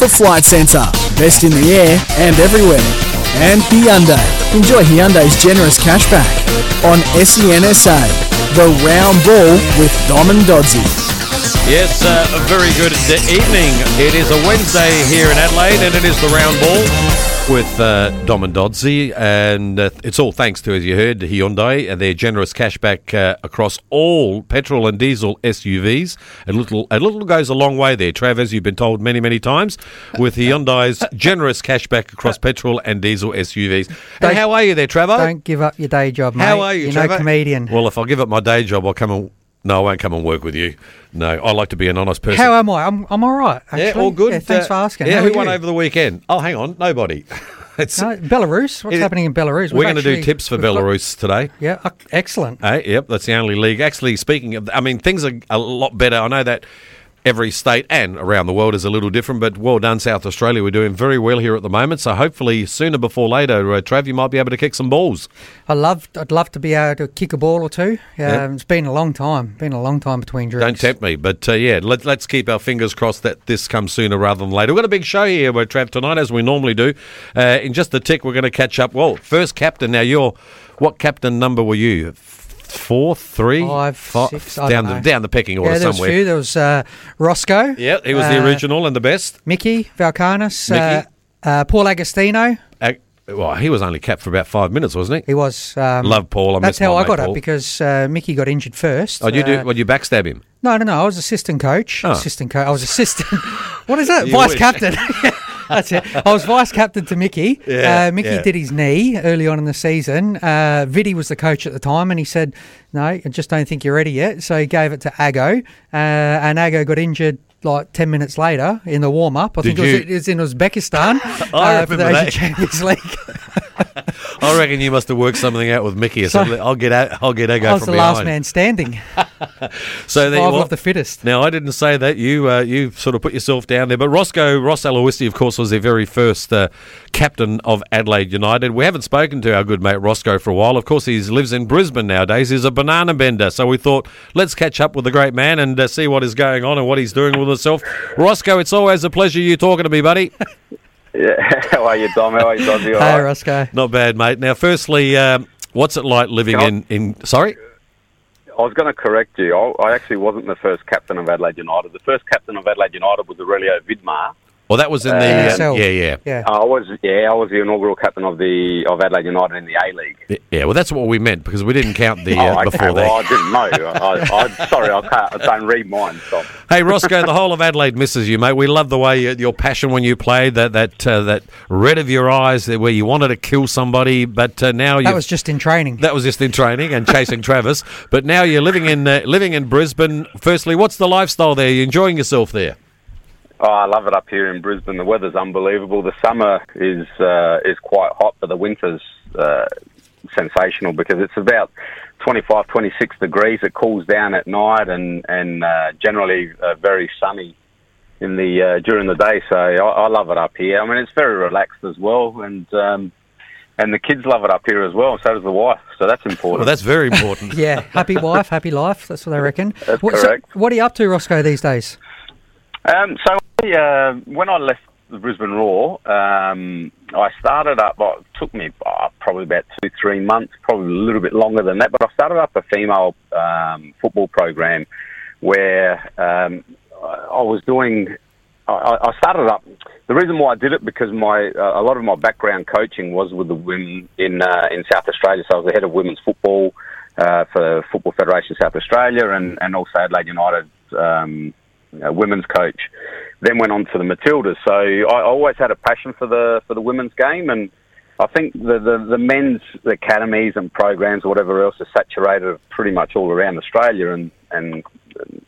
for Flight Centre. Best in the air and everywhere. And Hyundai. Enjoy Hyundai's generous cashback on SENSA. The round ball with Dom and Dodsey. Yes, uh, a very good evening. It is a Wednesday here in Adelaide, and it is the round ball with uh, Dom and Dodsey, and uh, it's all thanks to, as you heard, Hyundai and their generous cashback uh, across all petrol and diesel SUVs. A little, a little goes a long way there, Trav, as you've been told many, many times, with Hyundai's generous cashback across petrol and diesel SUVs. And how are you there, Trevor? Don't give up your day job, mate. How are you, You're Trevor? no comedian. Well, if I give up my day job, I'll come and. No, I won't come and work with you. No, I like to be an honest person. How am I? I'm, I'm all right. Actually. yeah, all good. Yeah, thanks Uh, for asking. Yeah, How who won over the weekend? Oh, hang on, nobody. it's, No, Belarus. What's It- happening in Belarus? we're We've going to do tips for we've got- Belarus today. yeah, uh, excellent. Hey, yep, that's the only league. Actually, speaking of, I mean, things are a lot better. I know that every state and around the world is a little different, but well done, South Australia. We're doing very well here at the moment. So hopefully, sooner before later, uh, Trav, you might be able to kick some balls. I love. I'd love to be able to kick a ball or two. Um, Yeah. It's been a long time. Been a long time between drinks. Don't tempt me, but uh, yeah, let, let's keep our fingers crossed that this comes sooner rather than later. We've got a big show here, uh, Trav, tonight, as we normally do. Uh, in just a tick, we're going to catch up. Well, first captain. Now, you're what captain number were you? Four, three, Five, fi- I down the know. down the pecking order Yeah, there was somewhere. few. There was uh, Roscoe. Yeah, he was the uh, original and the best. Mickey Valkanis. Mickey. Uh, uh, Paul Agostino. Ac- Well, he was only capped for about five minutes, wasn't he? He was. Um, Love Paul. I That's how I got Paul. it because uh, Mickey got injured first. Oh, you do? Uh, Well, you backstab him. No, no, no. I was assistant coach. Oh. Assistant coach. I was assistant. what is that? You vice wish. captain. That's it. I was vice captain to Mickey. Yeah, uh, Mickey yeah. did his knee early on in the season. Uh, Viddy was the coach at the time, and he said, "No, I just don't think you're ready yet." So he gave it to Ago, uh, and Ago got injured. Like ten minutes later in the warm up, I Did think it was, it was in Uzbekistan I uh, for the Asian that. Champions League. I reckon you must have worked something out with Mickey. So So- I'll get out. I'll get Ago I was the last man standing. So there you Survival of the fittest. Now I didn't say that. You uh, you sort of put yourself down there. But Roscoe Ross Aloisi, of course, was their very first uh, captain of Adelaide United. We haven't spoken to our good mate Roscoe for a while. Of course, he lives in Brisbane nowadays. He's a banana bender. So we thought let's catch up with the great man and uh, see what is going on and what he's doing with himself. Roscoe, it's always a pleasure you talking to me, buddy. Yeah, how are you, Dom? How are you, Dodgy? All Hey, right? Roscoe. Not bad, mate. Now, firstly, um, what's it like living Can in in? Sorry. I was going to correct you. I, I actually wasn't the first captain of Adelaide United. The first captain of Adelaide United was Aurelio Vidmar. Well, that was in the Uh, yeah, yeah. Yeah. I was, yeah, I was the inaugural captain of the of Adelaide United in the A League. Yeah, well, that's what we meant because we didn't count the oh, uh, okay. before Well, that. I didn't know. I, I, sorry, I, can't, I don't read mine. Stop. Hey Roscoe, the whole of Adelaide misses you, mate. We love the way you, your passion when you played, that that uh, that red of your eyes, where you wanted to kill somebody, but uh, now you That was just in training. that was just in training and chasing Travis. But now you're living in uh, living in Brisbane. Firstly, what's the lifestyle there? You enjoying yourself there? Oh, I love it up here in Brisbane. The weather's unbelievable. The summer is uh, is quite hot, but the winter's uh, sensational because it's about 25, 26 degrees. It cools down at night and and uh, generally uh, very sunny in the uh, during the day. So I, I love it up here. I mean, it's very relaxed as well, and um, and the kids love it up here as well. So does the wife. So that's important. Well, that's very important. Yeah, happy wife, happy life. That's what I reckon. That's what, so correct. what are you up to, Roscoe, these days? Um, so uh, when I left the Brisbane Roar, um, I started up. Well, it took me uh, probably about two, three months, probably a little bit longer than that. But I started up a female um, football program where um, I I was doing. I, I started up. The reason why I did it because my uh, a lot of my background coaching was with the women in uh, in South Australia. So I was the head of women's football uh, for Football Federation South Australia and and also Adelaide United. Um, uh, women's coach. Then went on to the Matildas. So I always had a passion for the for the women's game, and I think the the, the men's academies and programs, or whatever else, are saturated pretty much all around Australia, and and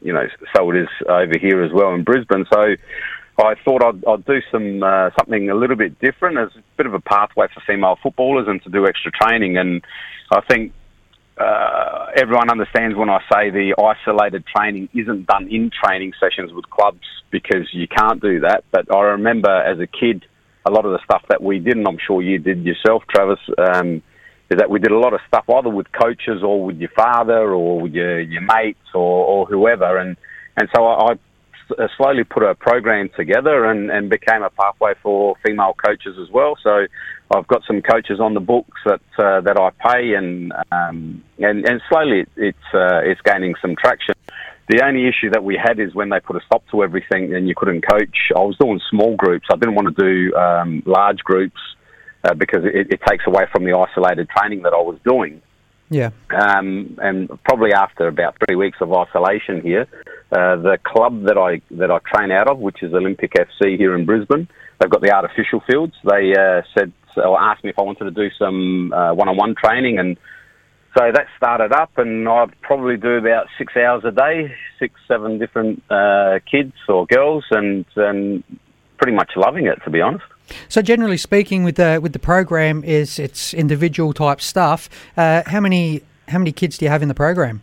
you know so it is over here as well in Brisbane. So. I thought I'd, I'd do some uh, something a little bit different as a bit of a pathway for female footballers and to do extra training. And I think uh, everyone understands when I say the isolated training isn't done in training sessions with clubs because you can't do that. But I remember as a kid, a lot of the stuff that we did, and I'm sure you did yourself, Travis, um, is that we did a lot of stuff either with coaches or with your father or your, your mates or, or whoever. And, and so I, I uh, slowly put a program together and, and became a pathway for female coaches as well. So I've got some coaches on the books that uh, that I pay, and um, and and slowly it's uh, it's gaining some traction. The only issue that we had is when they put a stop to everything and you couldn't coach. I was doing small groups. I didn't want to do um, large groups uh, because it, it takes away from the isolated training that I was doing. Yeah. Um, and probably after about three weeks of isolation here, uh, the club that I that I train out of, which is Olympic FC here in Brisbane, they've got the artificial fields. They uh, said or asked me if I wanted to do some uh, one-on-one training, and so that started up. And I probably do about six hours a day, six, seven different uh, kids or girls, and and pretty much loving it to be honest. So generally speaking, with the with the program, is it's individual type stuff. Uh, how many how many kids do you have in the program?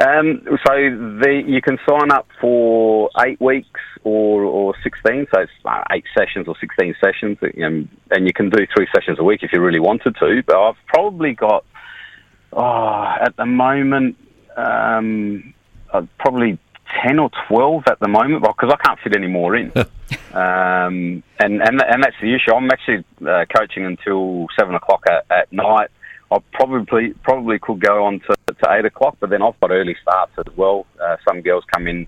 Um, so the, you can sign up for eight weeks or, or 16, so it's uh, eight sessions or 16 sessions, and, and you can do three sessions a week if you really wanted to. But I've probably got, oh, at the moment, um, uh, probably 10 or 12 at the moment because I can't fit any more in. um, and, and, and that's the issue. I'm actually uh, coaching until 7 o'clock at, at night. I probably probably could go on to, to 8 o'clock, but then I've got early starts as well. Uh, some girls come in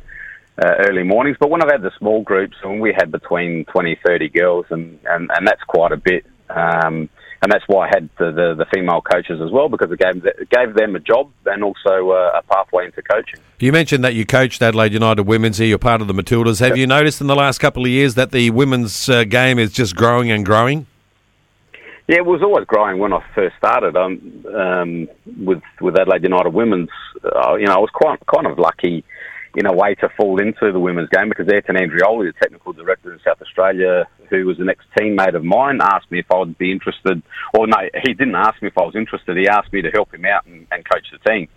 uh, early mornings, but when I've had the small groups, and we had between 20, 30 girls, and, and, and that's quite a bit. Um, and that's why I had the, the, the, female coaches as well because it gave, it gave them a job and also uh, a pathway into coaching. You mentioned that you coached Adelaide United Women's here. You're part of the Matildas. Have you noticed in the last couple of years that the women's uh, game is just growing and growing? Yeah, it was always growing when I first started. Um, um, with with Adelaide United Women's, uh, you know, I was quite kind of lucky in a way to fall into the women's game because Ayrton Andrioli, the technical director in South Australia, who was an ex-teammate of mine, asked me if I would be interested. Or no, he didn't ask me if I was interested. He asked me to help him out and, and coach the team.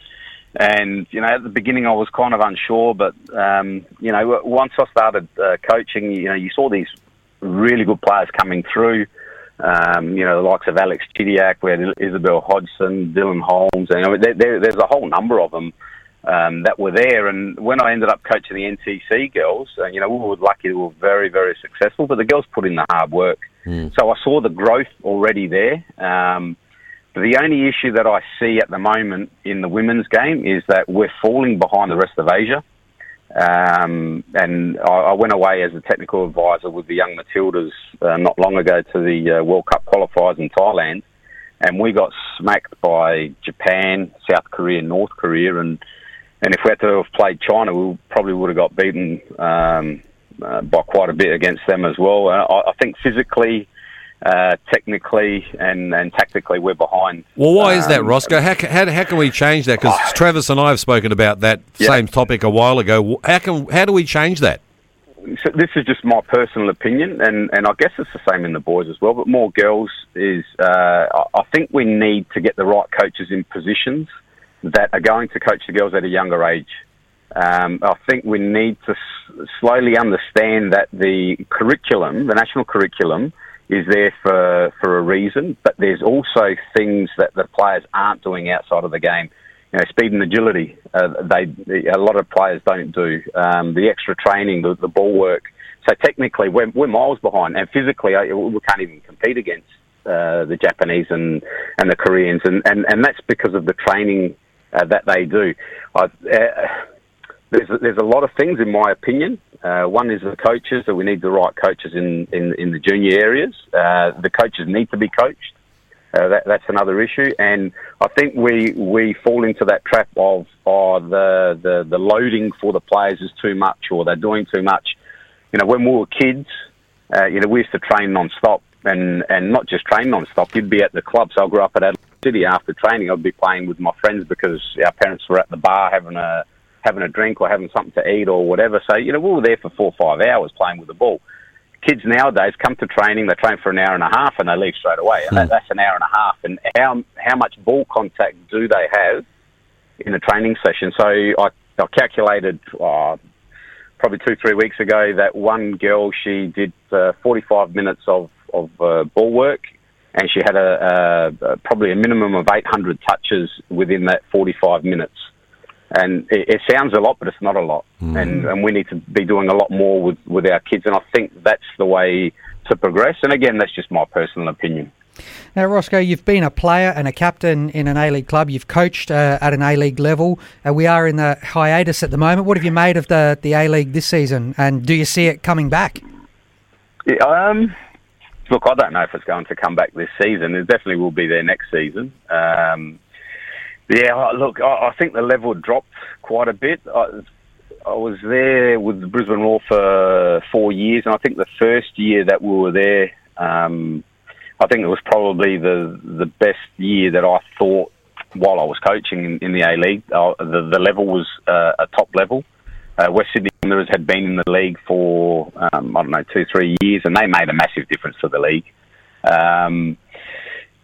And you know, at the beginning, I was kind of unsure, but um, you know, once I started uh, coaching, you know, you saw these really good players coming through. Um, you know, the likes of Alex Chidiac, we had Isabel Hodgson, Dylan Holmes, and you know, there, there, there's a whole number of them um, that were there. And when I ended up coaching the NTC girls, uh, you know, we were lucky, we were very, very successful, but the girls put in the hard work. Mm. So I saw the growth already there. Um, the only issue that I see at the moment in the women's game is that we're falling behind the rest of Asia. Um, and I, I, went away as a technical advisor with the young Matildas uh, not long ago to the uh, World Cup qualifiers in Thailand, and we got smacked by Japan, South Korea, North Korea, and and if we had to have played China, we probably would have got beaten um, uh, by quite a bit against them as well. I, I think physically, uh, technically, and, and tactically, we're behind. Well, why um, is that, um, Roscoe? How, how, how can we change that? Because oh, Travis and I have spoken about that yeah. same topic a while ago. How can how do we change that? So this is just my personal opinion, and, and I guess it's the same in the boys as well. But more girls is, uh, I think we need to get the right coaches in positions that are going to coach the girls at a younger age. Um, I think we need to s- slowly understand that the curriculum, the national curriculum, is there for, for a reason, but there's also things that the players aren't doing outside of the game. You know, speed and agility, uh, they a lot of players don't do. Um, the extra training, the, the ball work. So technically, we're, we're miles behind, and physically, we can't even compete against uh, the Japanese and, and the Koreans, and, and, and that's because of the training uh, that they do. Uh, there's there's a lot of things in my opinion. Uh, one is the coaches, that we need the right coaches in, in, in the junior areas. Uh, the coaches need to be coached. Uh, that, that's another issue, and I think we we fall into that trap of oh, the, the the loading for the players is too much, or they're doing too much. You know, when we were kids, uh, you know, we used to train non-stop, and and not just train non-stop. You'd be at the club. So I grew up at Adelaide City after training, I'd be playing with my friends because our parents were at the bar having a having a drink or having something to eat or whatever. So you know we were there for four or five hours playing with the ball. Kids nowadays come to training, they train for an hour and a half and they leave straight away, that, hmm. that's an hour and a half. And how how much ball contact do they have in a training session? So I, I calculated. Uh, probably two, three weeks ago, that one girl she did uh, 45 minutes of of uh, ball work and she had a, a, probably a minimum of 800 touches within that 45 minutes. And it, it sounds a lot, but it's not a lot. And, and we need to be doing a lot more with, with our kids. And I think that's the way to progress. And again, that's just my personal opinion. Now, Roscoe, you've been a player and a captain in an A League club. You've coached uh, at an A League level. Uh, we are in the hiatus at the moment. What have you made of the, the A League this season? And do you see it coming back? Yeah, um, look, I don't know if it's going to come back this season. It definitely will be there next season. Um, yeah, look, I, think the level dropped quite a bit. I, I was there with the Brisbane Roar for four years, and I think the first year that we were there, um, I think it was probably the the best year that I thought while I was coaching in, in the A League. Uh, the the level was uh, a top level. Uh, West Sydney Wanderers had been in the league for um, I don't know two three years, and they made a massive difference to the league. Um,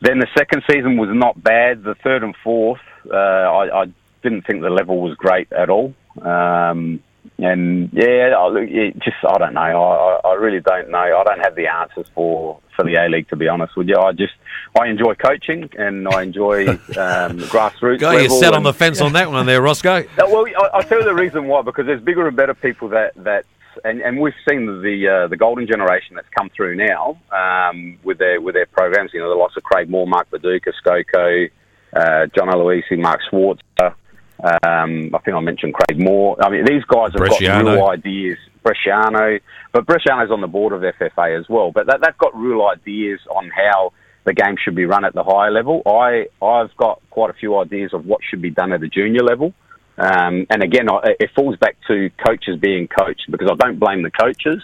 then the second season was not bad. The third and fourth, uh, I, I didn't think the level was great at all. Um, and yeah, I, look, just I don't know. I, I really don't know. I don't have the answers for for the A League to be honest with you. I just I enjoy coaching and I enjoy um, grassroots. Go, you sat on the fence on that one there, Roscoe. uh, well, I, I'll tell you the reason why. Because there's bigger and better people that that, and, and we've seen the uh, the golden generation that's come through now um, with their with their programs. You know, the likes of Craig Moore, Mark Viduka, Skoko, uh, John Aloisi, Mark Schwarzer. Um, I think I mentioned Craig Moore. I mean, these guys have got Bresciano. real ideas. Bresciano, but Bresciano's on the board of FFA as well. But that, they've got real ideas on how the game should be run at the higher level. I I've got quite a few ideas of what should be done at the junior level. Um, and again, I, it falls back to coaches being coached because I don't blame the coaches,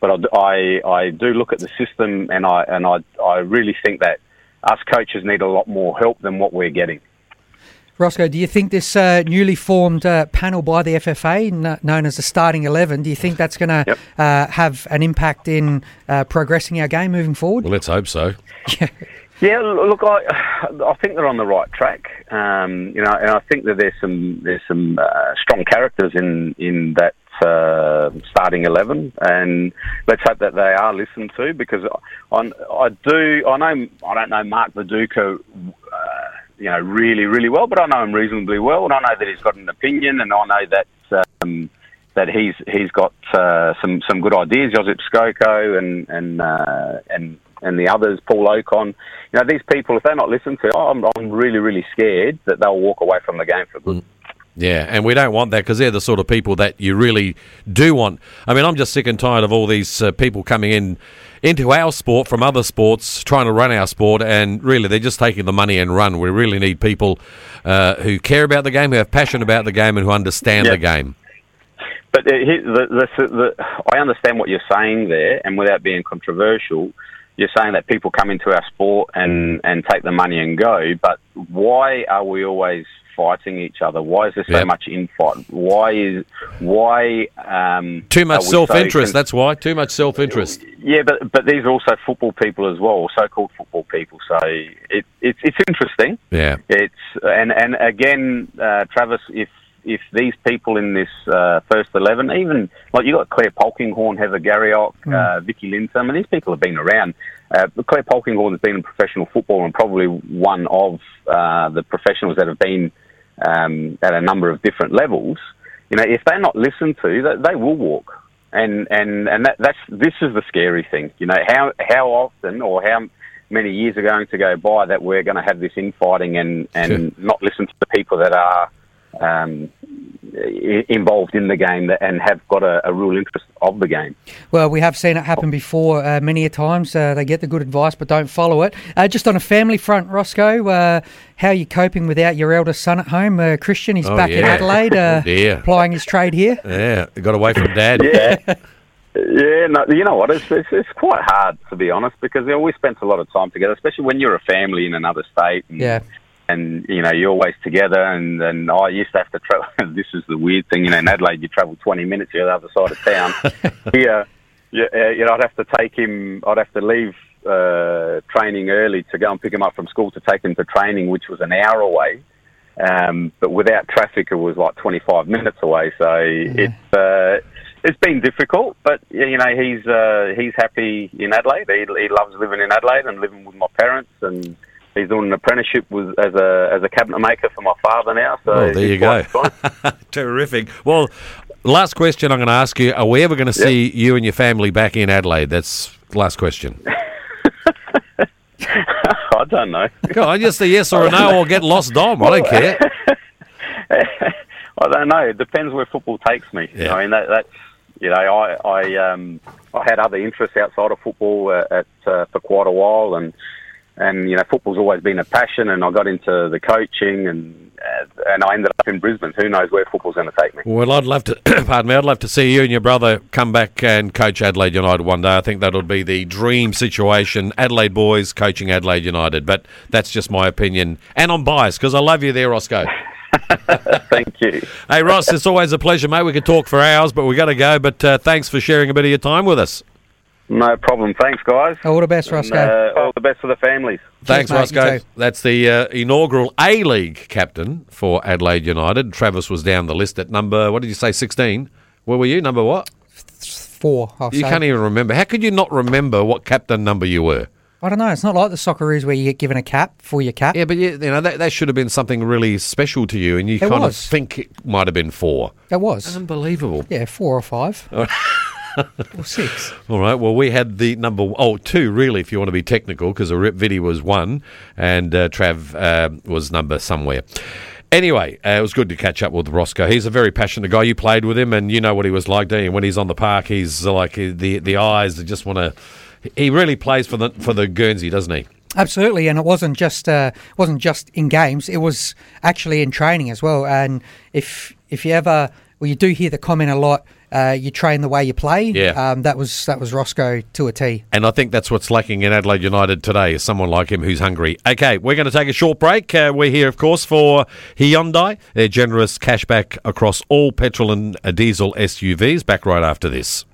but I, I, I do look at the system and I and I I really think that us coaches need a lot more help than what we're getting. Roscoe, do you think this uh, newly formed uh, panel by the FFA, kn- known as the Starting 11, do you think that's going to Yep. uh, have an impact in uh, progressing our game moving forward? Well, let's hope so. Yeah, l- look, I I think they're on the right track. Um, you know, and I think that there's some there's some uh, strong characters in in that uh, starting eleven, and let's hope that they are listened to because I, I do I know I don't know Mark Viduka. Uh, you know, really, really well, but I know him reasonably well, and I know that he's got an opinion, and I know that um, that he's he's got uh, some some good ideas. Josip Skoko and and uh, and and the others, Paul Okon. You know, these people, if they're not listened to, I'm I'm really really scared that they'll walk away from the game for good. Yeah, and we don't want that because they're the sort of people that you really do want. I mean, I'm just sick and tired of all these uh, people coming in into our sport from other sports, trying to run our sport, and really they're just taking the money and run. We really need people uh, who care about the game, who have passion about the game, and who understand Yeah. the game. But uh, the, the, the, I understand what you're saying there, and without being controversial, you're saying that people come into our sport and, and take the money and go. But why are we always fighting each other? Why is there so Yeah. much infight? Why is why um, Too much are we so That's why. Too much self-interest. yeah, but but these are also football people as well, so-called football people. So it, it it's interesting. Yeah. It's and and again, uh, Travis, if if these people in this uh, first eleven, even like you got Clare Polkinghorne, Heather Garriock, uh, Vicky Linton, I mean, these people have been around. Uh, Clare Polkinghorne has been in professional football and probably one of uh, the professionals that have been um, at a number of different levels. You know, if they're not listened to, they, they will walk. And and and that, that's this is the scary thing. You know, how how often or how many years are going to go by that we're going to have this infighting and and not listen to the people that are um, involved in the game and have got a, a real interest of the game. Well, we have seen it happen before uh, many a times. Uh, they get the good advice but don't follow it. Uh, just on a family front, Roscoe, uh, how are you coping without your eldest son at home? Uh, Christian, he's Oh, back in. Adelaide, uh, Oh, dear. plying his trade here. Yeah, got away from dad. Yeah. Yeah, no, you know what? It's, it's it's quite hard to be honest because you know, we spent a lot of time together, especially when you're a family in another state. And, Yeah. And you know you're always together. And and I used to have to travel. this is the weird thing, you know. In Adelaide, you travel 20 minutes to the other side of town. Here, yeah, uh, you know, I'd have to take him. I'd have to leave uh, training early to go and pick him up from school to take him to training, which was an hour away. Um, but without traffic, it was like 25 minutes away. So it's uh, it's been difficult, but you know he's uh, he's happy in Adelaide. He, he loves living in Adelaide and living with my parents, and he's doing an apprenticeship with as a as a cabinet maker for my father now. So Oh, there you go. Terrific. Well, last question I'm going to ask you: Are we ever going to see you and your family back in Adelaide? That's the last question. I don't know. Go on, just a yes or a no, or get lost, Dom. I don't care. I don't know. It depends where football takes me. Yeah. I mean, that, that's you know, I I um I had other interests outside of football uh, at uh, for quite a while, and and you know, football's always been a passion, and I got into the coaching, and uh, and I ended up in Brisbane. Who knows where football's going to take me? Well, I'd love to. pardon me. I'd love to see you and your brother come back and coach Adelaide United one day. I think that would be the dream situation. Adelaide boys coaching Adelaide United, but that's just my opinion, and I'm biased because I love you there, Roscoe. Thank you. Hey, Ross, it's always a pleasure, mate. We could talk for hours, but we got to go. But uh, thanks for sharing a bit of your time with us. No problem. Thanks, guys. All the best, And, Roscoe. uh, all the best for the families. Thanks, mate. Roscoe. That's the uh, inaugural A League captain for Adelaide United. Travis was down the list at number, what did you say, 16? Where were you? Number what? Four, I'll You say. can't even remember. How could you not remember what captain number you were? I don't know. It's not like the Socceroos where you get given a cap for your cap. Yeah, but you, you know that, that should have been something really special to you, and you It kind of think it might have been four. It was. Unbelievable. Yeah, four or five. or six. All right. Well, we had the number oh two really, if you want to be technical, because the Rip Vidi was one, and uh, Trav uh, was number somewhere. Anyway, uh, it was good to catch up with Roscoe. He's a very passionate guy. You played with him, and you know what he was like. Don't you? When he's on the park, he's like uh, the the eyes that just want to. He really plays for the for the Guernsey, doesn't he? Absolutely, and it wasn't just uh, wasn't just in games. It was actually in training as well. And if if you ever, well, you do hear the comment a lot. Uh, you train the way you play. Yeah. Um, that was that was Roscoe to a T. And I think that's what's lacking in Adelaide United today is someone like him who's hungry. Okay, we're going to take a short break. Uh, we're here, of course, for Hyundai. Their generous cashback across all petrol and uh, diesel SUVs. Back right after this.